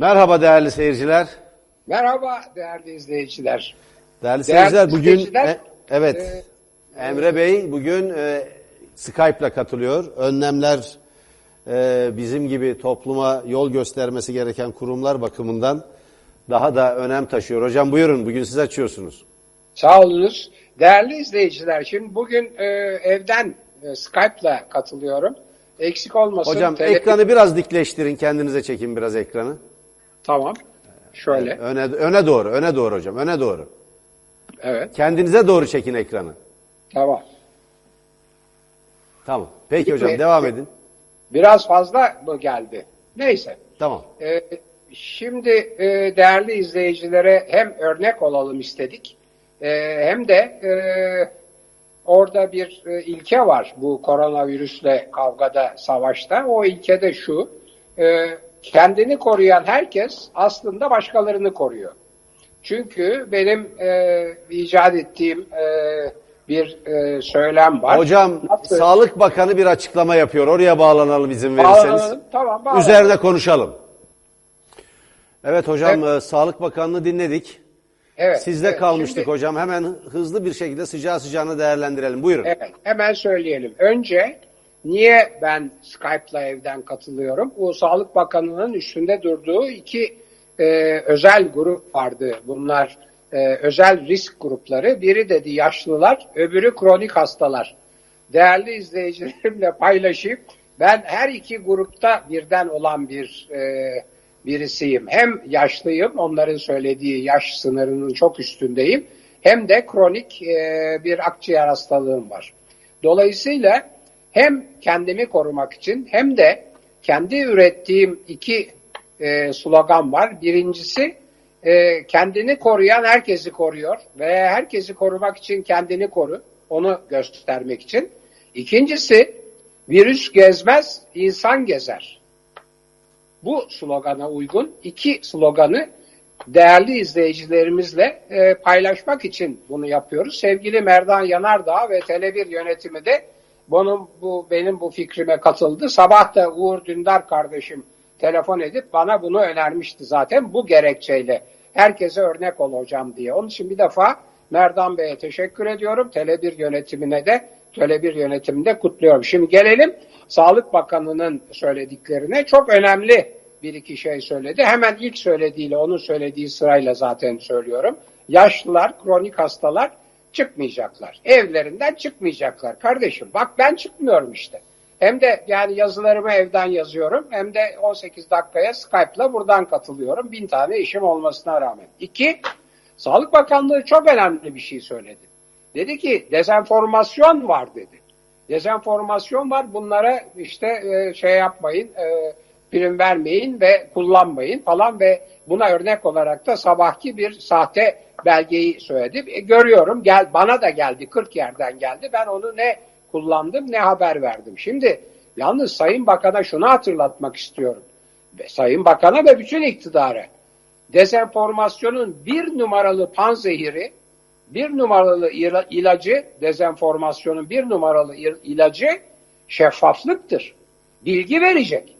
Merhaba değerli seyirciler. Merhaba değerli izleyiciler. Değerli, seyirciler bugün izleyiciler, e, evet Emre Bey bugün e, Skype'la katılıyor. Önlemler e, bizim gibi topluma yol göstermesi gereken kurumlar bakımından daha da önem taşıyor. Hocam buyurun bugün siz açıyorsunuz. Sağ olunuz. Değerli izleyiciler şimdi bugün e, evden e, Skype'la katılıyorum. Eksik olmasın. Hocam ekranı biraz dikleştirin kendinize çekin biraz ekranı. Tamam. Şöyle. Öne, öne doğru öne doğru hocam öne doğru. Evet. Kendinize doğru çekin ekranı. Tamam. Tamam. Peki hocam Peki. devam edin. Biraz fazla mı geldi? Neyse. Tamam. E, şimdi e, değerli izleyicilere hem örnek olalım istedik e, hem de e, orada bir e, ilke var bu koronavirüsle kavgada, savaşta. O ilke de şu, e, kendini koruyan herkes aslında başkalarını koruyor. Çünkü benim e, icat ettiğim e, bir e, söylem var. Hocam Nasıl- Sağlık Bakanı bir açıklama yapıyor. Oraya bağlanalım izin verirseniz. Bağlanalım. Tamam, bağlanalım. Üzerine konuşalım. Evet hocam e, Sağlık Bakanı'nı dinledik. Evet, Sizde evet. kalmıştık Şimdi- hocam. Hemen hızlı bir şekilde sıcağı sıcağına değerlendirelim. Buyurun. Evet, hemen söyleyelim. Önce niye ben Skype'la evden katılıyorum? Bu Sağlık Bakanı'nın üstünde durduğu iki e, özel grup vardı. Bunlar e, özel risk grupları. Biri dedi yaşlılar, öbürü kronik hastalar. Değerli izleyicilerimle paylaşayım. Ben her iki grupta birden olan bir e, birisiyim. Hem yaşlıyım, onların söylediği yaş sınırının çok üstündeyim. Hem de kronik e, bir akciğer hastalığım var. Dolayısıyla hem kendimi korumak için hem de kendi ürettiğim iki e, slogan var. Birincisi e, kendini koruyan herkesi koruyor ve herkesi korumak için kendini koru. Onu göstermek için. İkincisi virüs gezmez, insan gezer. Bu slogana uygun iki sloganı değerli izleyicilerimizle e, paylaşmak için bunu yapıyoruz. Sevgili Merdan Yanardağ ve Tele1 yönetimi de bunun bu benim bu fikrime katıldı. Sabah da Uğur Dündar kardeşim telefon edip bana bunu önermişti zaten bu gerekçeyle. Herkese örnek ol hocam diye. Onun için bir defa Merdan Bey'e teşekkür ediyorum. Tele1 yönetimine de Tele1 yönetiminde kutluyorum. Şimdi gelelim Sağlık Bakanı'nın söylediklerine. Çok önemli bir iki şey söyledi. Hemen ilk söylediğiyle onun söylediği sırayla zaten söylüyorum. Yaşlılar, kronik hastalar çıkmayacaklar. Evlerinden çıkmayacaklar. Kardeşim bak ben çıkmıyorum işte. Hem de yani yazılarımı evden yazıyorum hem de 18 dakikaya Skype'la buradan katılıyorum. Bin tane işim olmasına rağmen. İki, Sağlık Bakanlığı çok önemli bir şey söyledi. Dedi ki dezenformasyon var dedi. Dezenformasyon var bunlara işte e, şey yapmayın, e, prim vermeyin ve kullanmayın falan ve buna örnek olarak da sabahki bir sahte belgeyi söyledi. E, görüyorum gel bana da geldi 40 yerden geldi. Ben onu ne kullandım ne haber verdim. Şimdi yalnız Sayın Bakan'a şunu hatırlatmak istiyorum. Sayın Bakan'a ve bütün iktidara dezenformasyonun bir numaralı panzehiri bir numaralı ila- ilacı, dezenformasyonun bir numaralı il- ilacı şeffaflıktır. Bilgi verecek.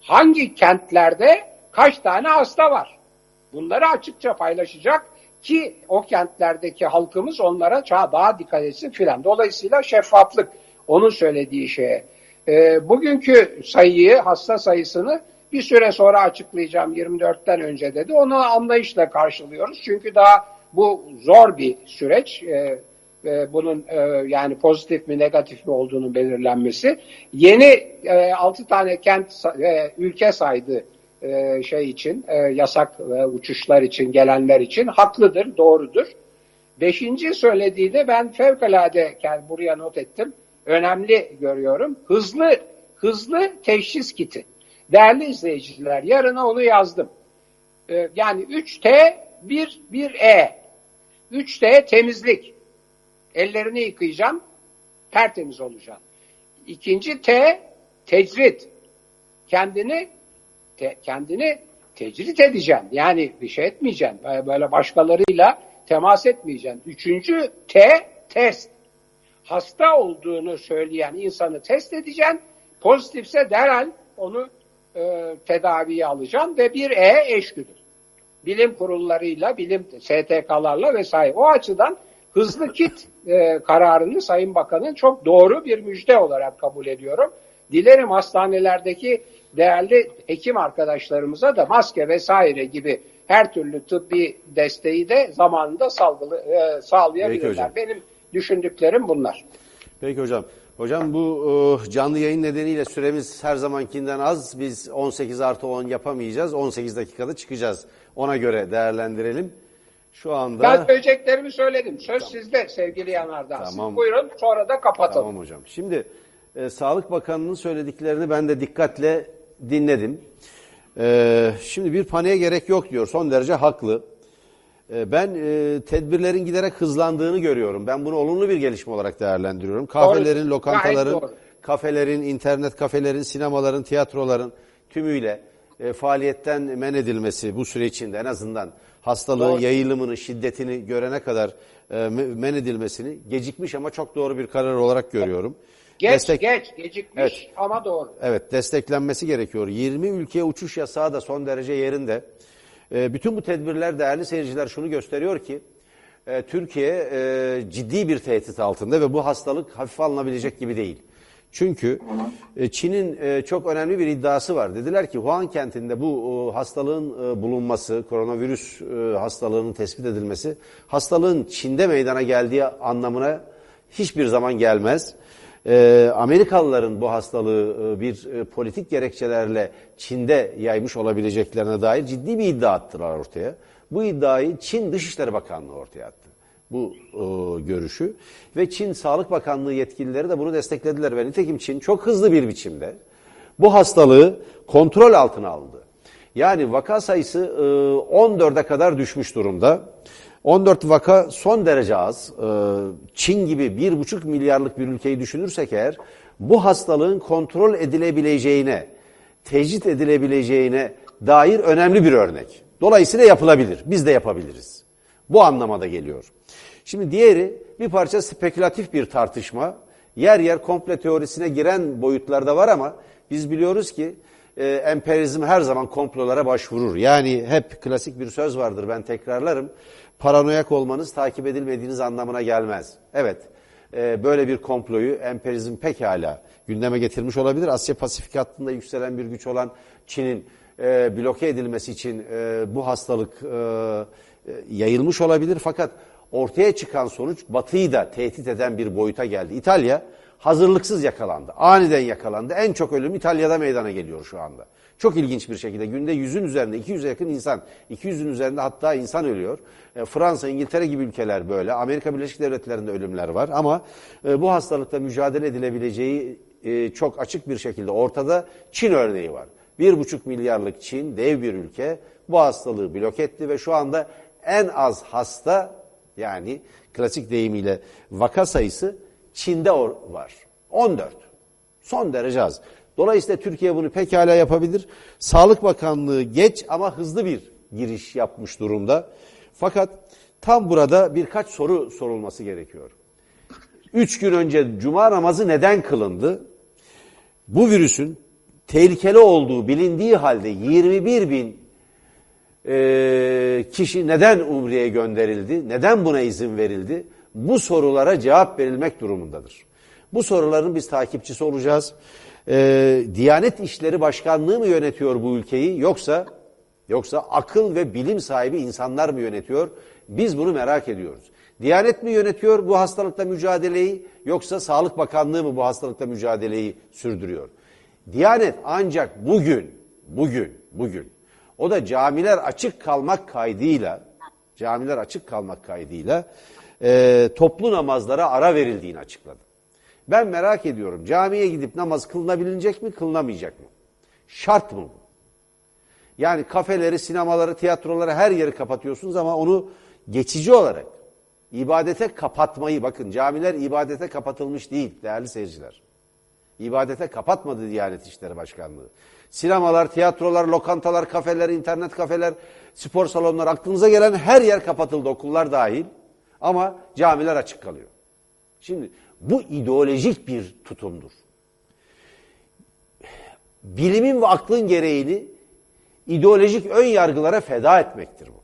Hangi kentlerde kaç tane hasta var? Bunları açıkça paylaşacak ki o kentlerdeki halkımız onlara daha dikkat etsin filan. Dolayısıyla şeffaflık onun söylediği şeye. Ee, bugünkü sayıyı, hasta sayısını bir süre sonra açıklayacağım 24'ten önce dedi. Onu anlayışla karşılıyoruz. Çünkü daha bu zor bir süreç. Ee, e, bunun e, yani pozitif mi negatif mi olduğunu belirlenmesi. Yeni e, 6 tane kent e, ülke saydı e, şey için e, yasak e, uçuşlar için gelenler için haklıdır, doğrudur. Beşinci söylediği de ben fevkalade yani buraya not ettim. Önemli görüyorum. Hızlı hızlı teşhis kiti. Değerli izleyiciler yarına onu yazdım. Ee, yani 3T 1 1E. 3T temizlik. Ellerini yıkayacaksın. Tertemiz olacaksın. İkinci T tecrit. Kendini te- kendini tecrit edeceksin. Yani bir şey etmeyeceksin. Böyle- başkalarıyla temas etmeyeceksin. Üçüncü T test. Hasta olduğunu söyleyen insanı test edeceksin. Pozitifse derhal onu e, tedaviyi alacaksın ve bir E eşgüdür. Bilim kurullarıyla, bilim STK'larla vesaire. O açıdan hızlı kit e, kararını Sayın Bakan'ın çok doğru bir müjde olarak kabul ediyorum. Dilerim hastanelerdeki değerli hekim arkadaşlarımıza da maske vesaire gibi her türlü tıbbi desteği de zamanında salgılı, e, sağlayabilirler. Benim düşündüklerim bunlar. Peki hocam. Hocam bu e, canlı yayın nedeniyle süremiz her zamankinden az. Biz 18 artı 10 yapamayacağız. 18 dakikada çıkacağız. Ona göre değerlendirelim. Şu anda... Ben söyleyeceklerimi söyledim. Söz tamam. sizde sevgili Yanardağ. Tamam. Siz buyurun sonra da kapatalım. Tamam hocam. Şimdi e, Sağlık Bakanı'nın söylediklerini ben de dikkatle dinledim. E, şimdi bir paniğe gerek yok diyor. Son derece haklı. E, ben e, tedbirlerin giderek hızlandığını görüyorum. Ben bunu olumlu bir gelişme olarak değerlendiriyorum. Kahvelerin, doğru. lokantaların, kafelerin, internet kafelerin, sinemaların, tiyatroların tümüyle e, faaliyetten men edilmesi bu süre içinde en azından hastalığın doğru. yayılımını, şiddetini görene kadar e, men edilmesini gecikmiş ama çok doğru bir karar olarak görüyorum. Geç, Destek... geç, gecikmiş evet. ama doğru. Evet, desteklenmesi gerekiyor. 20 ülkeye uçuş yasağı da son derece yerinde. E, bütün bu tedbirler değerli seyirciler şunu gösteriyor ki e, Türkiye e, ciddi bir tehdit altında ve bu hastalık hafife alınabilecek gibi değil. Çünkü e, Çin'in e, çok önemli bir iddiası var. Dediler ki Wuhan kentinde bu hastalığın e, bulunması, koronavirüs hastalığının tespit edilmesi, hastalığın Çin'de meydana geldiği anlamına hiçbir zaman gelmez. Amerikalıların bu hastalığı bir politik gerekçelerle Çin'de yaymış olabileceklerine dair ciddi bir iddia attılar ortaya. Bu iddiayı Çin Dışişleri Bakanlığı ortaya attı bu e, görüşü. Ve Çin Sağlık Bakanlığı yetkilileri de bunu desteklediler. Ve nitekim Çin çok hızlı bir biçimde bu hastalığı kontrol altına aldı. Yani vaka sayısı e, 14'e kadar düşmüş durumda. 14 vaka son derece az. E, Çin gibi 1,5 milyarlık bir ülkeyi düşünürsek eğer bu hastalığın kontrol edilebileceğine, tecrit edilebileceğine dair önemli bir örnek. Dolayısıyla yapılabilir. Biz de yapabiliriz. Bu anlamada geliyor. Şimdi diğeri bir parça spekülatif bir tartışma. Yer yer komple teorisine giren boyutlarda var ama biz biliyoruz ki e, emperyalizm her zaman komplolara başvurur. Yani hep klasik bir söz vardır ben tekrarlarım. Paranoyak olmanız takip edilmediğiniz anlamına gelmez. Evet e, böyle bir komployu emperyalizm pekala gündeme getirmiş olabilir. Asya Pasifik hattında yükselen bir güç olan Çin'in e, bloke edilmesi için e, bu hastalık e, e yayılmış olabilir. Fakat ortaya çıkan sonuç Batı'yı da tehdit eden bir boyuta geldi. İtalya hazırlıksız yakalandı. Aniden yakalandı. En çok ölüm İtalya'da meydana geliyor şu anda. Çok ilginç bir şekilde günde yüzün üzerinde 200'e yakın insan, 200'ün üzerinde hatta insan ölüyor. E, Fransa, İngiltere gibi ülkeler böyle. Amerika Birleşik Devletleri'nde ölümler var ama e, bu hastalıkla mücadele edilebileceği e, çok açık bir şekilde ortada Çin örneği var. 1,5 milyarlık Çin dev bir ülke bu hastalığı blok etti ve şu anda en az hasta yani klasik deyimiyle vaka sayısı Çin'de var. 14. Son derece az. Dolayısıyla Türkiye bunu pekala yapabilir. Sağlık Bakanlığı geç ama hızlı bir giriş yapmış durumda. Fakat tam burada birkaç soru sorulması gerekiyor. Üç gün önce cuma namazı neden kılındı? Bu virüsün tehlikeli olduğu bilindiği halde 21 bin e, kişi neden Umre'ye gönderildi? Neden buna izin verildi? Bu sorulara cevap verilmek durumundadır. Bu soruların biz takipçisi olacağız. E, Diyanet İşleri Başkanlığı mı yönetiyor bu ülkeyi yoksa yoksa akıl ve bilim sahibi insanlar mı yönetiyor? Biz bunu merak ediyoruz. Diyanet mi yönetiyor bu hastalıkla mücadeleyi yoksa Sağlık Bakanlığı mı bu hastalıkla mücadeleyi sürdürüyor? Diyanet ancak bugün, bugün, bugün o da camiler açık kalmak kaydıyla, camiler açık kalmak kaydıyla e, toplu namazlara ara verildiğini açıkladı. Ben merak ediyorum camiye gidip namaz kılınabilecek mi, kılınamayacak mı? Şart mı bu? Yani kafeleri, sinemaları, tiyatroları her yeri kapatıyorsunuz ama onu geçici olarak ibadete kapatmayı, bakın camiler ibadete kapatılmış değil değerli seyirciler. İbadete kapatmadı Diyanet İşleri Başkanlığı. Sinemalar, tiyatrolar, lokantalar, kafeler, internet kafeler, spor salonları aklınıza gelen her yer kapatıldı okullar dahil. Ama camiler açık kalıyor. Şimdi bu ideolojik bir tutumdur. bilimin ve aklın gereğini ideolojik ön yargılara feda etmektir bu.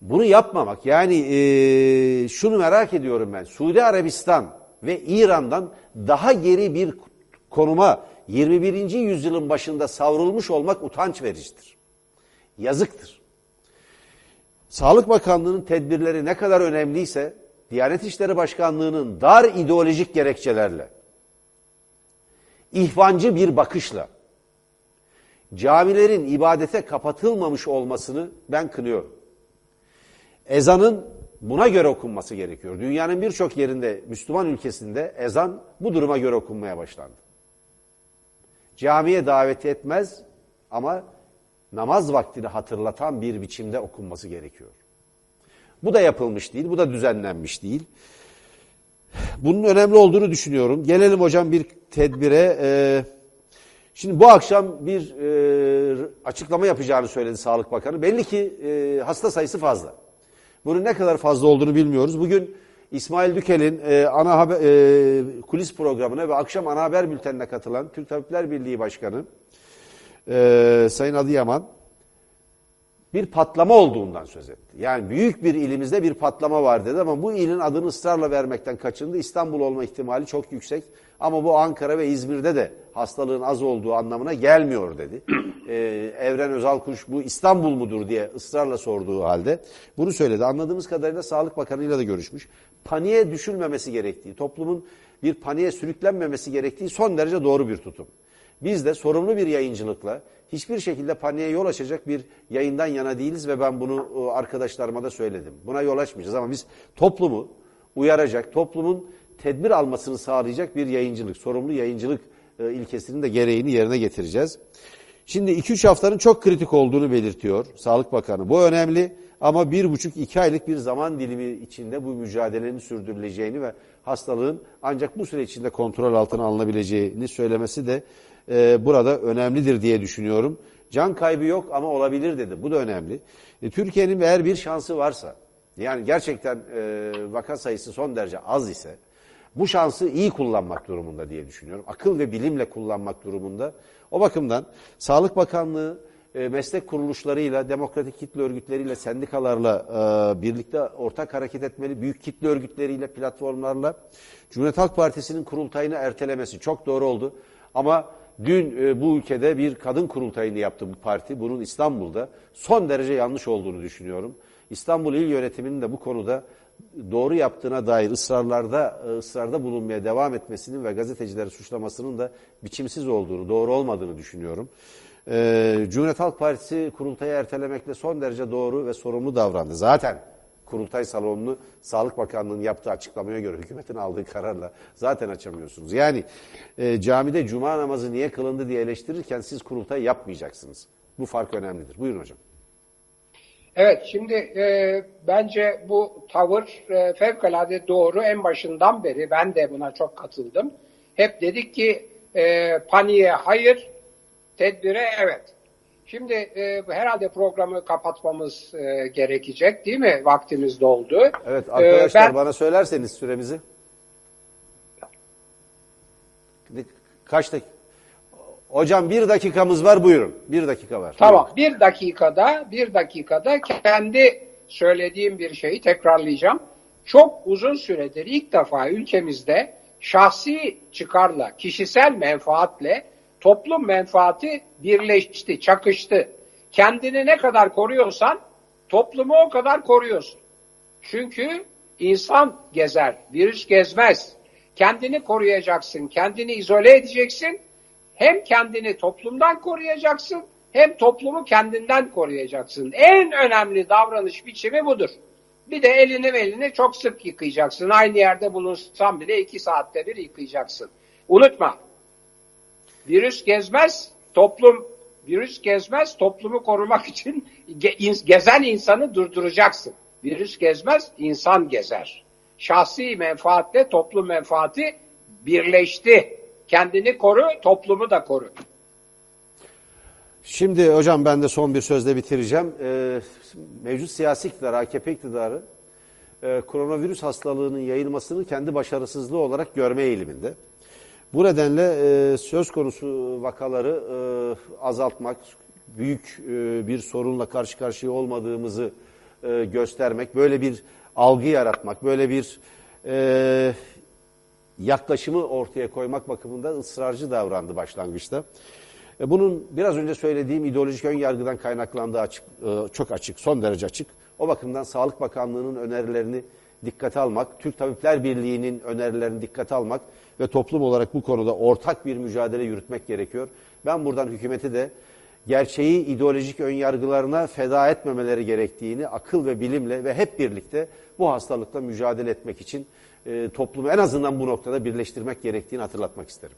Bunu yapmamak yani e, şunu merak ediyorum ben Suudi Arabistan ve İran'dan daha geri bir konuma 21. yüzyılın başında savrulmuş olmak utanç vericidir. Yazıktır. Sağlık Bakanlığı'nın tedbirleri ne kadar önemliyse Diyanet İşleri Başkanlığı'nın dar ideolojik gerekçelerle ihvancı bir bakışla camilerin ibadete kapatılmamış olmasını ben kınıyorum. Ezanın buna göre okunması gerekiyor. Dünyanın birçok yerinde, Müslüman ülkesinde ezan bu duruma göre okunmaya başlandı. Camiye davet etmez ama namaz vaktini hatırlatan bir biçimde okunması gerekiyor. Bu da yapılmış değil, bu da düzenlenmiş değil. Bunun önemli olduğunu düşünüyorum. Gelelim hocam bir tedbire. Ee, şimdi bu akşam bir e, açıklama yapacağını söyledi Sağlık Bakanı. Belli ki e, hasta sayısı fazla. Bunun ne kadar fazla olduğunu bilmiyoruz. Bugün İsmail Dükel'in e, ana haber, e, kulis programına ve akşam ana haber bültenine katılan Türk Tabipler Birliği Başkanı e, Sayın Adıyaman bir patlama olduğundan söz etti. Yani büyük bir ilimizde bir patlama var dedi ama bu ilin adını ısrarla vermekten kaçındı. İstanbul olma ihtimali çok yüksek ama bu Ankara ve İzmir'de de hastalığın az olduğu anlamına gelmiyor dedi. Ee, Evren Özalkuş bu İstanbul mudur diye ısrarla sorduğu halde bunu söyledi. Anladığımız kadarıyla Sağlık Bakanı ile de görüşmüş. Paniğe düşülmemesi gerektiği, toplumun bir paniğe sürüklenmemesi gerektiği son derece doğru bir tutum. Biz de sorumlu bir yayıncılıkla hiçbir şekilde paniğe yol açacak bir yayından yana değiliz ve ben bunu e, arkadaşlarıma da söyledim. Buna yol açmayacağız ama biz toplumu uyaracak, toplumun tedbir almasını sağlayacak bir yayıncılık, sorumlu yayıncılık e, ilkesinin de gereğini yerine getireceğiz. Şimdi 2-3 haftanın çok kritik olduğunu belirtiyor Sağlık Bakanı. Bu önemli ama 1,5-2 aylık bir zaman dilimi içinde bu mücadelenin sürdürüleceğini ve hastalığın ancak bu süre içinde kontrol altına alınabileceğini söylemesi de e, burada önemlidir diye düşünüyorum. Can kaybı yok ama olabilir dedi. Bu da önemli. E, Türkiye'nin eğer bir şansı varsa, yani gerçekten e, vaka sayısı son derece az ise, bu şansı iyi kullanmak durumunda diye düşünüyorum. Akıl ve bilimle kullanmak durumunda. O bakımdan Sağlık Bakanlığı e, meslek kuruluşlarıyla, demokratik kitle örgütleriyle, sendikalarla e, birlikte ortak hareket etmeli. Büyük kitle örgütleriyle, platformlarla. Cumhuriyet Halk Partisi'nin kurultayını ertelemesi çok doğru oldu. Ama dün e, bu ülkede bir kadın kurultayını yaptı bu parti. Bunun İstanbul'da son derece yanlış olduğunu düşünüyorum. İstanbul İl Yönetimi'nin de bu konuda doğru yaptığına dair ısrarlarda ısrarda bulunmaya devam etmesinin ve gazetecileri suçlamasının da biçimsiz olduğunu, doğru olmadığını düşünüyorum. Ee, Cumhuriyet Halk Partisi kurultayı ertelemekle son derece doğru ve sorumlu davrandı. Zaten kurultay salonunu Sağlık Bakanlığı'nın yaptığı açıklamaya göre hükümetin aldığı kararla zaten açamıyorsunuz. Yani e, camide cuma namazı niye kılındı diye eleştirirken siz kurultay yapmayacaksınız. Bu fark önemlidir. Buyurun hocam. Evet şimdi e, bence bu tavır e, fevkalade doğru en başından beri ben de buna çok katıldım. Hep dedik ki e, paniğe hayır, tedbire evet. Şimdi e, herhalde programı kapatmamız e, gerekecek değil mi? Vaktimiz doldu. Evet arkadaşlar E, ben- bana söylerseniz süremizi. Kaç dakika? Hocam bir dakikamız var buyurun. Bir dakika var. Tamam. Bir dakikada, bir dakikada kendi söylediğim bir şeyi tekrarlayacağım. Çok uzun süredir ilk defa ülkemizde şahsi çıkarla, kişisel menfaatle toplum menfaati birleşti, çakıştı. Kendini ne kadar koruyorsan toplumu o kadar koruyorsun. Çünkü insan gezer, virüs gezmez. Kendini koruyacaksın, kendini izole edeceksin. Hem kendini toplumdan koruyacaksın, hem toplumu kendinden koruyacaksın. En önemli davranış biçimi budur. Bir de elini elini çok sık yıkayacaksın. Aynı yerde bulunsan bile iki saatte bir yıkayacaksın. Unutma, virüs gezmez, toplum virüs gezmez, toplumu korumak için ge- in- gezen insanı durduracaksın. Virüs gezmez, insan gezer. Şahsi menfaatle toplum menfaati birleşti. Kendini koru, toplumu da koru. Şimdi hocam ben de son bir sözle bitireceğim. Ee, mevcut siyasi iktidar, AKP iktidarı e, koronavirüs hastalığının yayılmasını kendi başarısızlığı olarak görme eğiliminde. Bu nedenle e, söz konusu vakaları e, azaltmak, büyük e, bir sorunla karşı karşıya olmadığımızı e, göstermek, böyle bir algı yaratmak, böyle bir e, yaklaşımı ortaya koymak bakımından ısrarcı davrandı başlangıçta. E, Bunun biraz önce söylediğim ideolojik ön yargıdan kaynaklandığı açık, e, çok açık, son derece açık. O bakımdan Sağlık Bakanlığı'nın önerilerini dikkate almak, Türk Tabipler Birliği'nin önerilerini dikkate almak ve toplum olarak bu konuda ortak bir mücadele yürütmek gerekiyor. Ben buradan hükümeti de gerçeği ideolojik ön yargılarına feda etmemeleri gerektiğini akıl ve bilimle ve hep birlikte bu hastalıkla mücadele etmek için e, toplumu en azından bu noktada birleştirmek gerektiğini hatırlatmak isterim.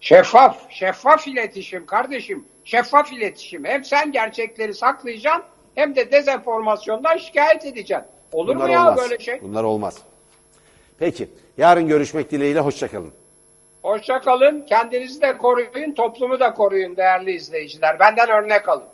Şeffaf, şeffaf iletişim kardeşim. Şeffaf iletişim. Hem sen gerçekleri saklayacaksın hem de dezenformasyondan şikayet edeceksin. Olur mu ya böyle şey? Bunlar olmaz. Peki. Yarın görüşmek dileğiyle. Hoşçakalın. Hoşça kalın. Kendinizi de koruyun, toplumu da koruyun değerli izleyiciler. Benden örnek alın.